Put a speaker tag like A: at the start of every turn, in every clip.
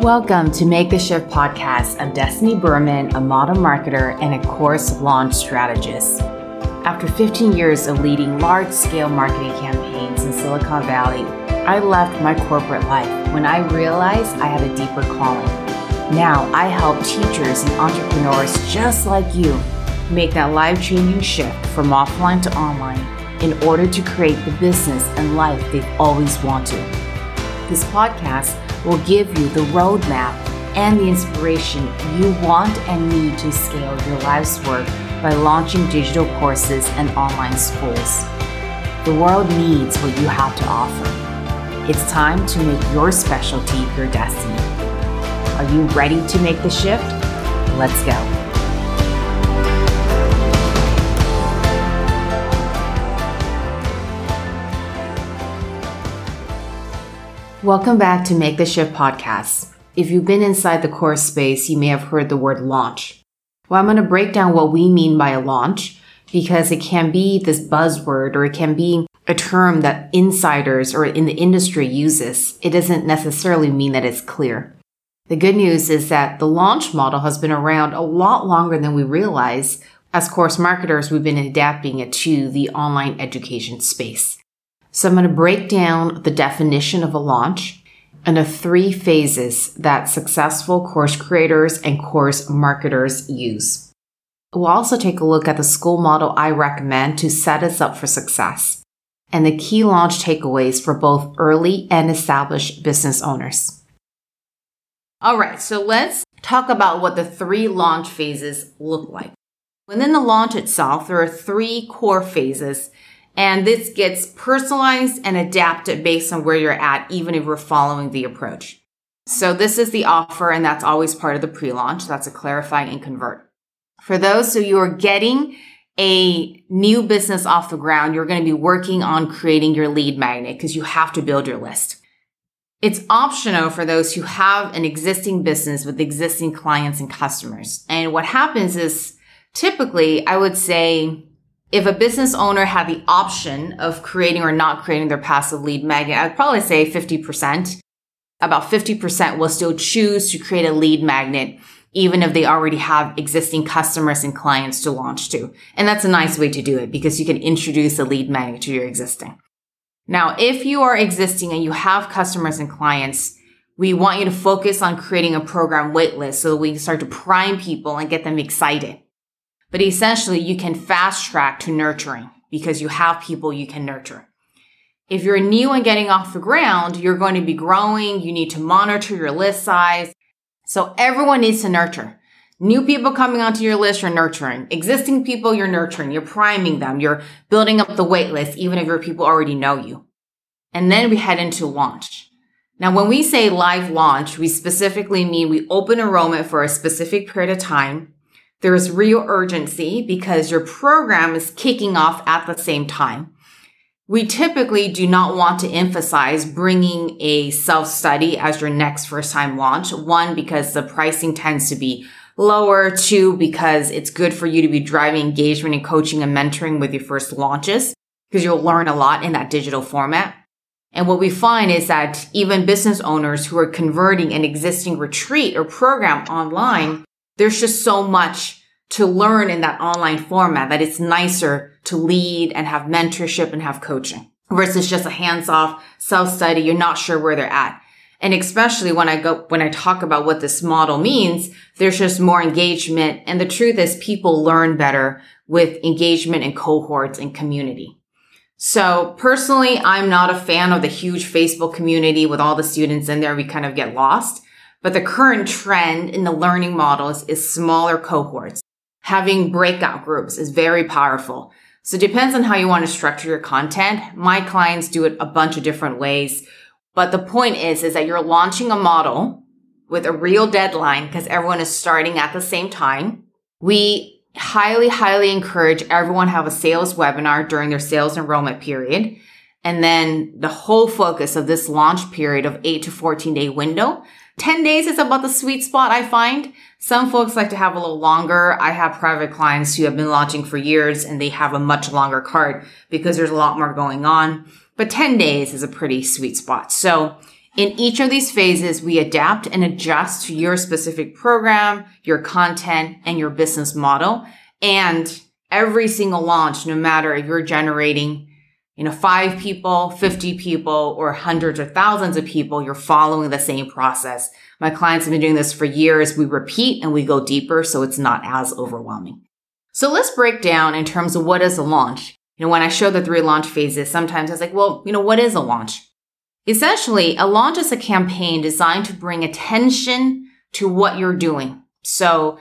A: Welcome to Make the Shift podcast. I'm Destiny Berman, a model marketer and a course launch strategist. After 15 years of leading large scale marketing campaigns in Silicon Valley, I left my corporate life when I realized I had a deeper calling. Now I help teachers and entrepreneurs just like you make that life changing shift from offline to online in order to create the business and life they've always wanted. This podcast will give you the roadmap and the inspiration you want and need to scale your life's work by launching digital courses and online schools. The world needs what you have to offer. It's time to make your specialty your destiny. Are you ready to make the shift? Let's go. Welcome back to Make the Shift podcast. If you've been inside the course space, you may have heard the word launch. Well, I'm going to break down what we mean by a launch because it can be this buzzword or it can be a term that insiders or in the industry uses. It doesn't necessarily mean that it's clear. The good news is that the launch model has been around a lot longer than we realize. As course marketers, we've been adapting it to the online education space. So I'm going to break down the definition of a launch and the three phases that successful course creators and course marketers use. We'll also take a look at the school model I recommend to set us up for success and the key launch takeaways for both early and established business owners. All right, so let's talk about what the three launch phases look like. Within the launch itself, there are three core phases and this gets personalized and adapted based on where you're at, even if we're following the approach. So this is the offer, and that's always part of the pre-launch. That's a clarify and convert. For those of you are getting a new business off the ground, you're going to be working on creating your lead magnet because you have to build your list. It's optional for those who have an existing business with existing clients and customers. And what happens is typically, I would say if a business owner had the option of creating or not creating their passive lead magnet, I'd probably say 50%. About 50% will still choose to create a lead magnet, even if they already have existing customers and clients to launch to. And that's a nice way to do it because you can introduce a lead magnet to your existing. Now, if you are existing and you have customers and clients, we want you to focus on creating a program waitlist so we can start to prime people and get them excited. But essentially, you can fast track to nurturing because you have people you can nurture. If you're new and getting off the ground, you're going to be growing. You need to monitor your list size. So everyone needs to nurture. New people coming onto your list, you're nurturing. Existing people, you're nurturing. You're priming them. You're building up the wait list, even if your people already know you. And then we head into launch. Now, when we say live launch, we specifically mean we open enrollment for a specific period of time. There's real urgency because your program is kicking off at the same time. We typically do not want to emphasize bringing a self study as your next first time launch. One, because the pricing tends to be lower. Two, because it's good for you to be driving engagement and coaching and mentoring with your first launches because you'll learn a lot in that digital format. And what we find is that even business owners who are converting an existing retreat or program online there's just so much to learn in that online format that it's nicer to lead and have mentorship and have coaching versus just a hands off self study. You're not sure where they're at. And especially when I go, when I talk about what this model means, there's just more engagement. And the truth is people learn better with engagement and cohorts and community. So personally, I'm not a fan of the huge Facebook community with all the students in there. We kind of get lost. But the current trend in the learning models is smaller cohorts. Having breakout groups is very powerful. So it depends on how you want to structure your content. My clients do it a bunch of different ways. But the point is, is that you're launching a model with a real deadline because everyone is starting at the same time. We highly, highly encourage everyone have a sales webinar during their sales enrollment period. And then the whole focus of this launch period of eight to 14 day window 10 days is about the sweet spot I find. Some folks like to have a little longer. I have private clients who have been launching for years and they have a much longer cart because there's a lot more going on. But 10 days is a pretty sweet spot. So In each of these phases, we adapt and adjust to your specific program, your content, and your business model. And every single launch, no matter if you're generating, you know, five people, 50 people, or hundreds or thousands of people, you're following the same process. My clients have been doing this for years. We repeat and we go deeper, so it's not as overwhelming. So let's break down in terms of what is a launch. You know, when I show the three launch phases, sometimes I was like, well, you know, what is a launch? Essentially, a launch is a campaign designed to bring attention to what you're doing. So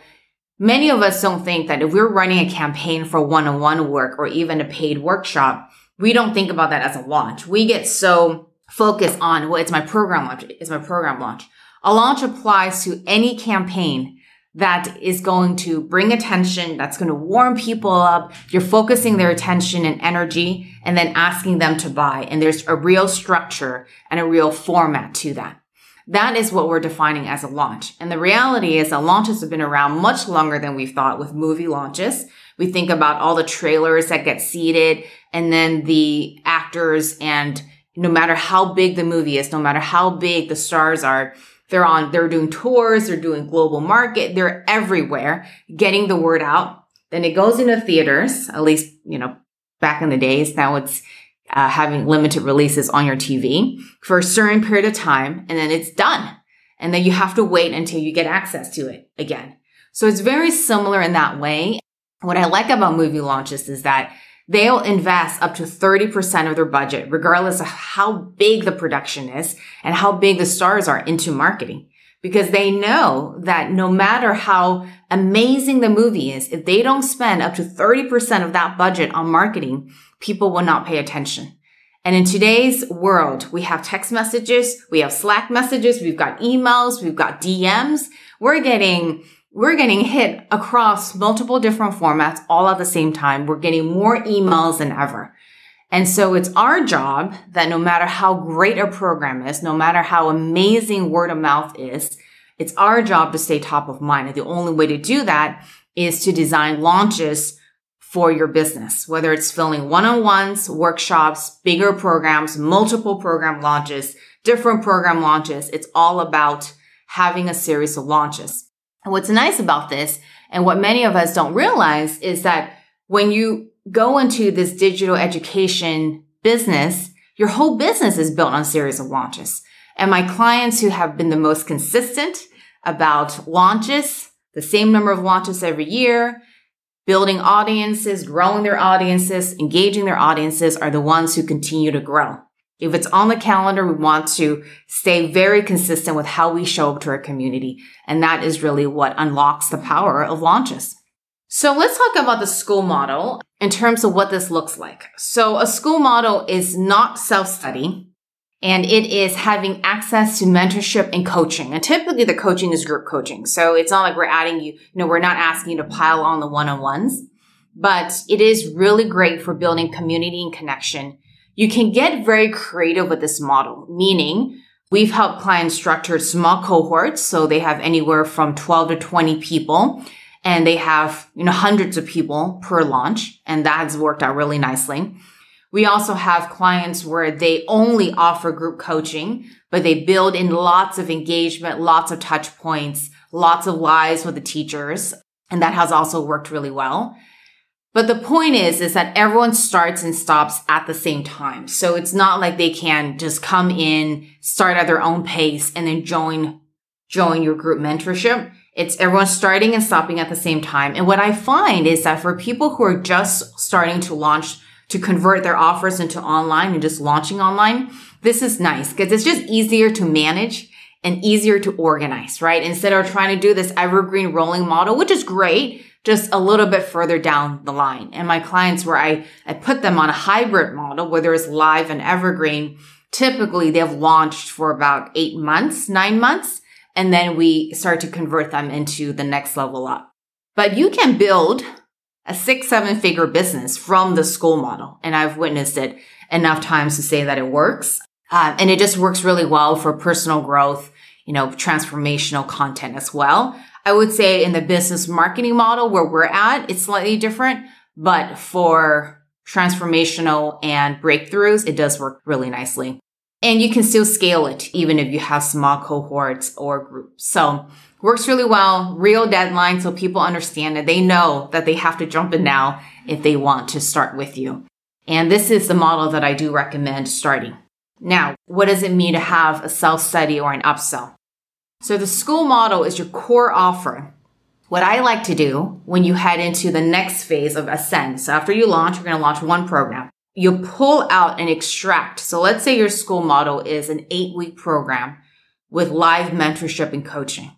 A: many of us don't think that if we're running a campaign for one-on-one work or even a paid workshop, we don't think about that as a launch. We get so focused on, well, it's my program launch. It's my program launch. A launch applies to any campaign that is going to bring attention, that's going to warm people up. You're focusing their attention and energy and then asking them to buy. And there's a real structure and a real format to that. That is what we're defining as a launch. And the reality is that launches have been around much longer than we thought with movie launches. We think about all the trailers that get seeded and then the actors and no matter how big the movie is, no matter how big the stars are, they're on, they're doing tours, they're doing global market, they're everywhere getting the word out. Then it goes into theaters, at least, you know, back in the days. Now it's uh, having limited releases on your TV for a certain period of time and then it's done. And then you have to wait until you get access to it again. So it's very similar in that way. What I like about movie launches is that they'll invest up to 30% of their budget, regardless of how big the production is and how big the stars are into marketing. Because they know that no matter how amazing the movie is, if they don't spend up to 30% of that budget on marketing, people will not pay attention. And in today's world, we have text messages, we have Slack messages, we've got emails, we've got DMs. We're getting we're getting hit across multiple different formats all at the same time. We're getting more emails than ever. And so it's our job that no matter how great a program is, no matter how amazing word of mouth is, it's our job to stay top of mind. And the only way to do that is to design launches for your business, whether it's filling one-on-ones, workshops, bigger programs, multiple program launches, different program launches. It's all about having a series of launches. And what's nice about this and what many of us don't realize is that when you go into this digital education business, your whole business is built on series of launches. And my clients who have been the most consistent about launches, the same number of launches every year, building audiences, growing their audiences, engaging their audiences are the ones who continue to grow. If it's on the calendar, we want to stay very consistent with how we show up to our community. And that is really what unlocks the power of launches. So let's talk about the school model in terms of what this looks like. So a school model is not self-study and it is having access to mentorship and coaching. And typically the coaching is group coaching. So it's not like we're adding you, you know, we're not asking you to pile on the one-on-ones, but it is really great for building community and connection you can get very creative with this model, meaning we've helped clients structure small cohorts. So they have anywhere from 12 to 20 people and they have, you know, hundreds of people per launch. And that's worked out really nicely. We also have clients where they only offer group coaching, but they build in lots of engagement, lots of touch points, lots of lives with the teachers. And that has also worked really well. But the point is, is that everyone starts and stops at the same time. So it's not like they can just come in, start at their own pace and then join, join your group mentorship. It's everyone starting and stopping at the same time. And what I find is that for people who are just starting to launch, to convert their offers into online and just launching online, this is nice because it's just easier to manage and easier to organize, right? Instead of trying to do this evergreen rolling model, which is great just a little bit further down the line. And my clients where I, I put them on a hybrid model, whether it's live and evergreen, typically they've launched for about eight months, nine months. And then we start to convert them into the next level up. But you can build a six, seven figure business from the school model. And I've witnessed it enough times to say that it works. Uh, and it just works really well for personal growth, you know, transformational content as well. I would say in the business marketing model where we're at, it's slightly different, but for transformational and breakthroughs, it does work really nicely. And you can still scale it even if you have small cohorts or groups. So works really well, real deadline. So people understand that they know that they have to jump in now if they want to start with you. And this is the model that I do recommend starting. Now, what does it mean to have a self study or an upsell? So the school model is your core offer. What I like to do when you head into the next phase of Ascend. So after you launch, you're going to launch one program. You pull out and extract. So let's say your school model is an eight week program with live mentorship and coaching.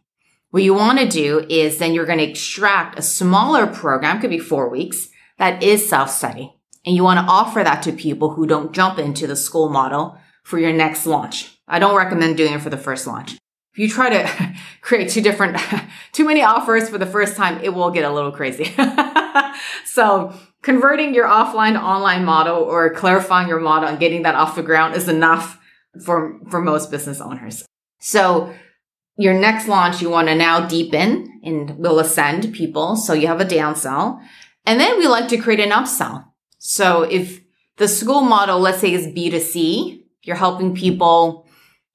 A: What you want to do is then you're going to extract a smaller program, could be four weeks, that is self study. And you want to offer that to people who don't jump into the school model for your next launch. I don't recommend doing it for the first launch. If you try to create two different, too many offers for the first time, it will get a little crazy. so converting your offline to online model or clarifying your model and getting that off the ground is enough for, for most business owners. So your next launch, you want to now deepen and will ascend people. So you have a downsell. And then we like to create an upsell. So if the school model, let's say is B2C, you're helping people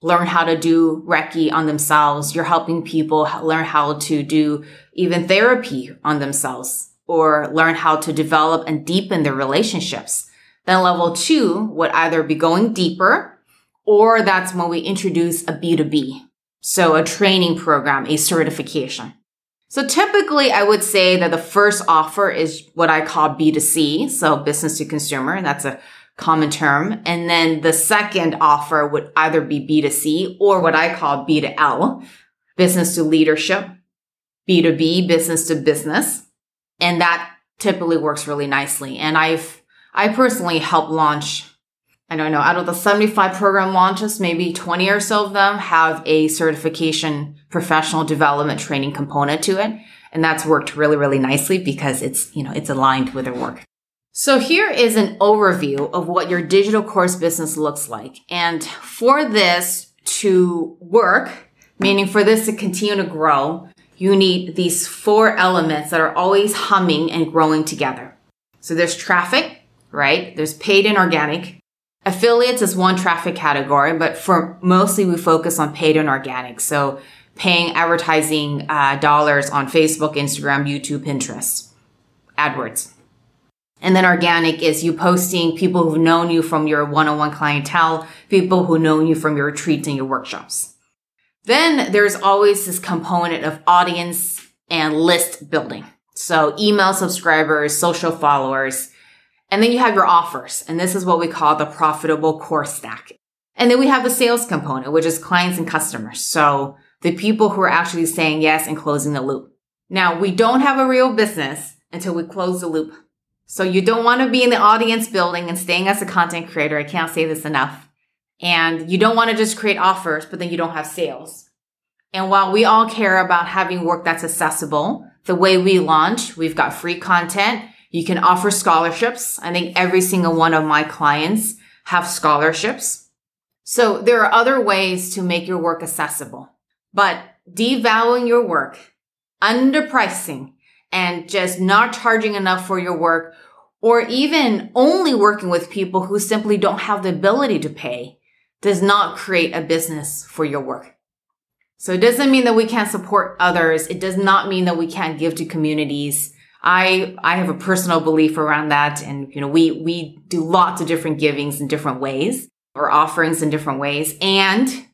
A: learn how to do Reiki on themselves. You're helping people learn how to do even therapy on themselves or learn how to develop and deepen their relationships. Then level two would either be going deeper or that's when we introduce a B2B. So a training program, a certification. So typically I would say that the first offer is what I call B2C. So business to consumer. And that's a common term. And then the second offer would either be B2C or what I call B2L, business to leadership, B2B, business to business. And that typically works really nicely. And I've, I personally helped launch, I don't know, out of the 75 program launches, maybe 20 or so of them have a certification professional development training component to it. And that's worked really, really nicely because it's, you know, it's aligned with their work. So here is an overview of what your digital course business looks like. And for this to work, meaning for this to continue to grow, you need these four elements that are always humming and growing together. So there's traffic, right? There's paid and organic. Affiliates is one traffic category, but for mostly we focus on paid and organic. So paying advertising uh, dollars on Facebook, Instagram, YouTube, Pinterest, AdWords. And then organic is you posting people who've known you from your one-on-one clientele, people who know you from your retreats and your workshops. Then there's always this component of audience and list building. So email subscribers, social followers, and then you have your offers. And this is what we call the profitable core stack. And then we have the sales component, which is clients and customers. So the people who are actually saying yes and closing the loop. Now we don't have a real business until we close the loop. So you don't want to be in the audience building and staying as a content creator. I can't say this enough. And you don't want to just create offers, but then you don't have sales. And while we all care about having work that's accessible, the way we launch, we've got free content. You can offer scholarships. I think every single one of my clients have scholarships. So there are other ways to make your work accessible, but devaluing your work, underpricing, and just not charging enough for your work or even only working with people who simply don't have the ability to pay does not create a business for your work. So it doesn't mean that we can't support others. It does not mean that we can't give to communities. I, I have a personal belief around that. And, you know, we, we do lots of different givings in different ways or offerings in different ways. And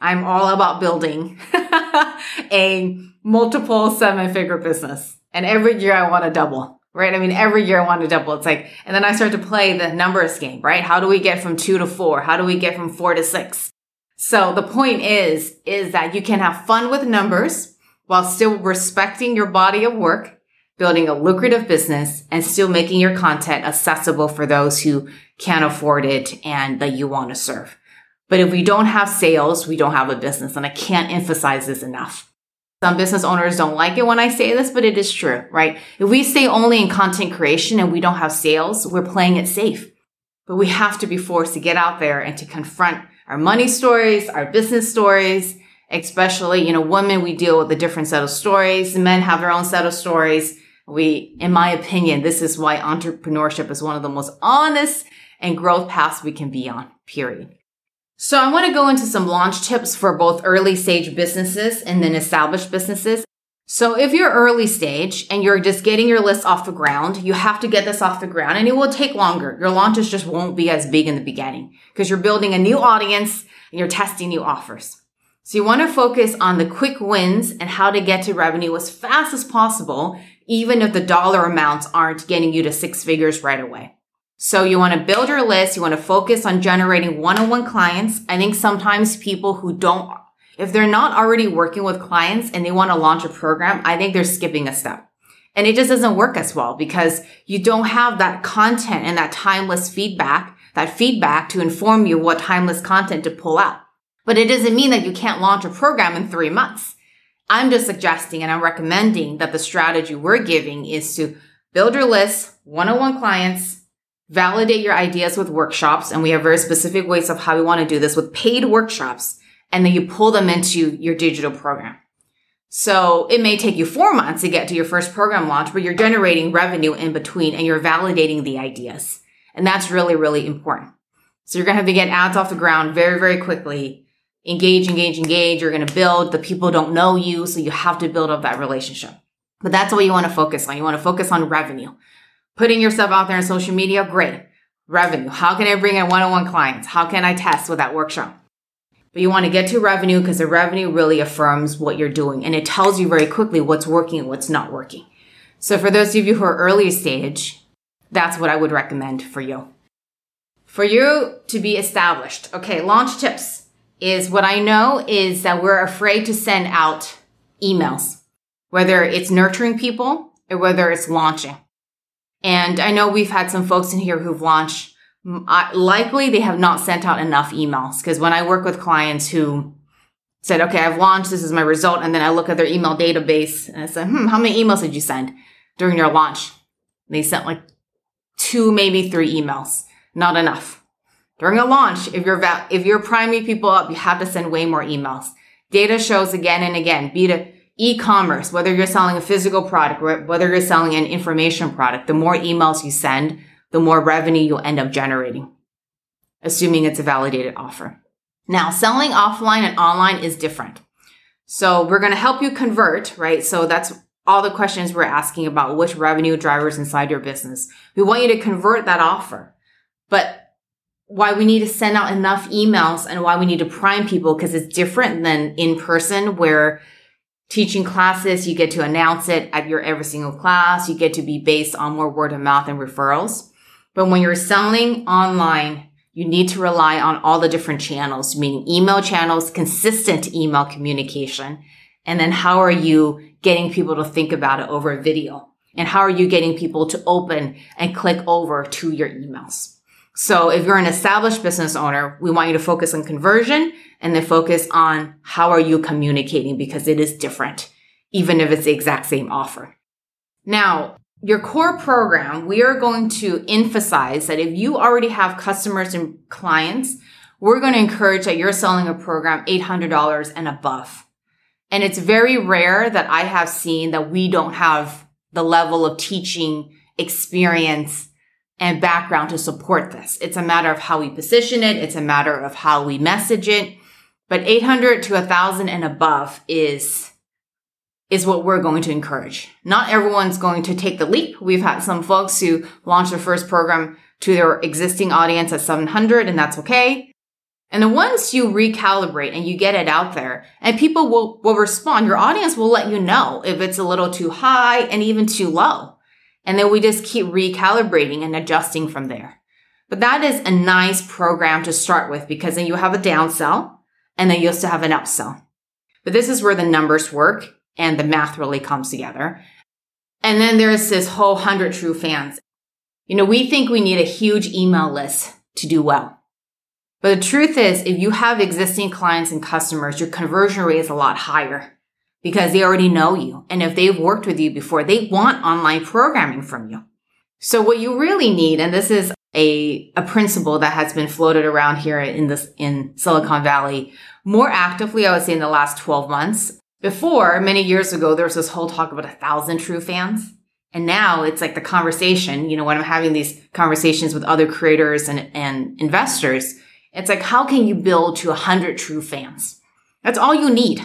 A: I'm all about building a multiple seven figure business. And every year I want to double, right? I mean, every year I want to double. It's like, and then I start to play the numbers game, right? How do we get from two to four? How do we get from four to six? So the point is, is that you can have fun with numbers while still respecting your body of work, building a lucrative business and still making your content accessible for those who can't afford it and that you want to serve. But if we don't have sales, we don't have a business. And I can't emphasize this enough. Some business owners don't like it when I say this, but it is true, right? If we stay only in content creation and we don't have sales, we're playing it safe. But we have to be forced to get out there and to confront our money stories, our business stories, especially, you know, women, we deal with a different set of stories. Men have their own set of stories. We, in my opinion, this is why entrepreneurship is one of the most honest and growth paths we can be on, period. So I want to go into some launch tips for both early stage businesses and then established businesses. So if you're early stage and you're just getting your list off the ground, you have to get this off the ground and it will take longer. Your launches just won't be as big in the beginning because you're building a new audience and you're testing new offers. So you want to focus on the quick wins and how to get to revenue as fast as possible, even if the dollar amounts aren't getting you to six figures right away. So you want to build your list. You want to focus on generating one-on-one clients. I think sometimes people who don't, if they're not already working with clients and they want to launch a program, I think they're skipping a step. And it just doesn't work as well because you don't have that content and that timeless feedback, that feedback to inform you what timeless content to pull out. But it doesn't mean that you can't launch a program in three months. I'm just suggesting and I'm recommending that the strategy we're giving is to build your list, one-on-one clients, validate your ideas with workshops. And we have very specific ways of how we want to do this with paid workshops. And then you pull them into your digital program. So it may take you four months to get to your first program launch, but you're generating revenue in between and you're validating the ideas. And that's really, really important. So you're going to have to get ads off the ground very, very quickly. Engage, engage, engage. You're going to build. The people don't know you. So you have to build up that relationship. But that's what you want to focus on. You want to focus on revenue. Putting yourself out there on social media, great. Revenue. How can I bring in one-on-one clients? How can I test with that workshop? But you want to get to revenue because the revenue really affirms what you're doing and it tells you very quickly what's working and what's not working. So for those of you who are early stage, that's what I would recommend for you. For you to be established. Okay, launch tips is what I know is that we're afraid to send out emails, whether it's nurturing people or whether it's launching. And I know we've had some folks in here who've launched. Likely they have not sent out enough emails because when I work with clients who said, okay, I've launched, this is my result. And then I look at their email database and I said, hmm, how many emails did you send during your launch? They sent like two, maybe three emails. Not enough. During a launch, if you're, if you're priming people up, you have to send way more emails. Data shows again and again, be to e-commerce, whether you're selling a physical product, whether you're selling an information product, the more emails you send, the more revenue you'll end up generating, assuming it's a validated offer. Now, selling offline and online is different. So we're going to help you convert, right? So that's all the questions we're asking about which revenue drivers inside your business. We want you to convert that offer. But why we need to send out enough emails and why we need to prime people because it's different than in person where teaching classes, you get to announce it at your every single class. You get to be based on more word of mouth and referrals. But when you're selling online, you need to rely on all the different channels, meaning email channels, consistent email communication. And then how are you getting people to think about it over a video? And how are you getting people to open and click over to your emails? So if you're an established business owner, we want you to focus on conversion and then focus on how are you communicating because it is different, even if it's the exact same offer. Now, your core program, we are going to emphasize that if you already have customers and clients, we're going to encourage that you're selling a program $800 and above. And it's very rare that I have seen that we don't have the level of teaching experience and background to support this. It's a matter of how we position it. It's a matter of how we message it. But 800 to 1000 and above is, is what we're going to encourage. Not everyone's going to take the leap. We've had some folks who launch their first program to their existing audience at 700 and that's okay. And then once you recalibrate and you get it out there and people will, will respond, your audience will let you know if it's a little too high and even too low. And then we just keep recalibrating and adjusting from there. But that is a nice program to start with because then you have a downsell and then you also have an upsell. But this is where the numbers work and the math really comes together. And then there's this whole hundred true fans. You know, we think we need a huge email list to do well. But the truth is, if you have existing clients and customers, your conversion rate is a lot higher because they already know you. And if they've worked with you before, they want online programming from you. So what you really need, and this is a, a principle that has been floated around here in this, in Silicon Valley more actively, I would say in the last 12 months. Before, many years ago, there was this whole talk about a thousand true fans. And now it's like the conversation, you know, when I'm having these conversations with other creators and, and investors, It's like, how can you build to a 100 true fans? That's all you need.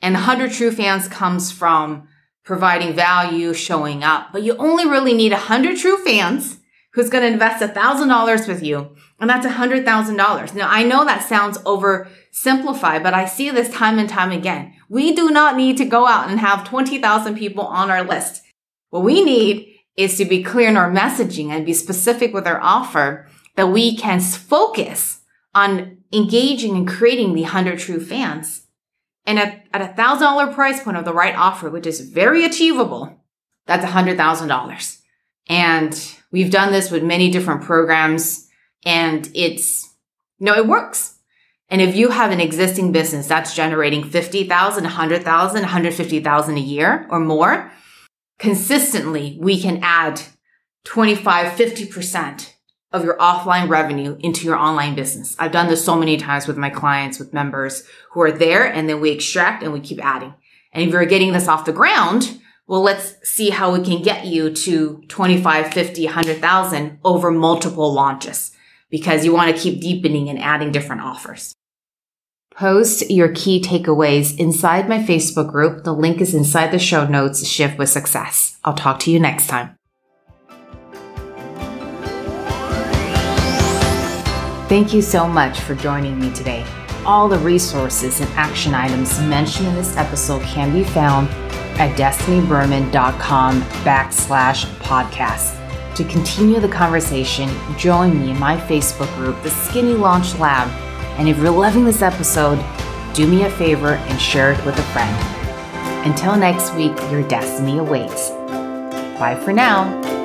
A: And 100 true fans comes from providing value, showing up, but you only really need 100 true fans who's going to invest $1,000 with you. And that's $100,000. Now, I know that sounds oversimplified, but I see this time and time again. We do not need to go out and have 20,000 people on our list. What we need is to be clear in our messaging and be specific with our offer that we can focus on engaging and creating the 100 true fans. And at, at a thousand dollar price point of the right offer, which is very achievable, that's a hundred thousand dollars. And we've done this with many different programs and it's, you know, it works. And if you have an existing business that's generating 50,000, 100,000, 150,000 a year or more, consistently we can add 25, 50% of your offline revenue into your online business. I've done this so many times with my clients, with members who are there and then we extract and we keep adding. And if you're getting this off the ground, well, let's see how we can get you to 25, 50, 100,000 over multiple launches because you want to keep deepening and adding different offers. Post your key takeaways inside my Facebook group. The link is inside the show notes, Shift with Success. I'll talk to you next time. Thank you so much for joining me today. All the resources and action items mentioned in this episode can be found at destinyberman.com backslash podcast. To continue the conversation, join me in my Facebook group, the Skinny Launch Lab and if you're loving this episode, do me a favor and share it with a friend. Until next week, your destiny awaits. Bye for now.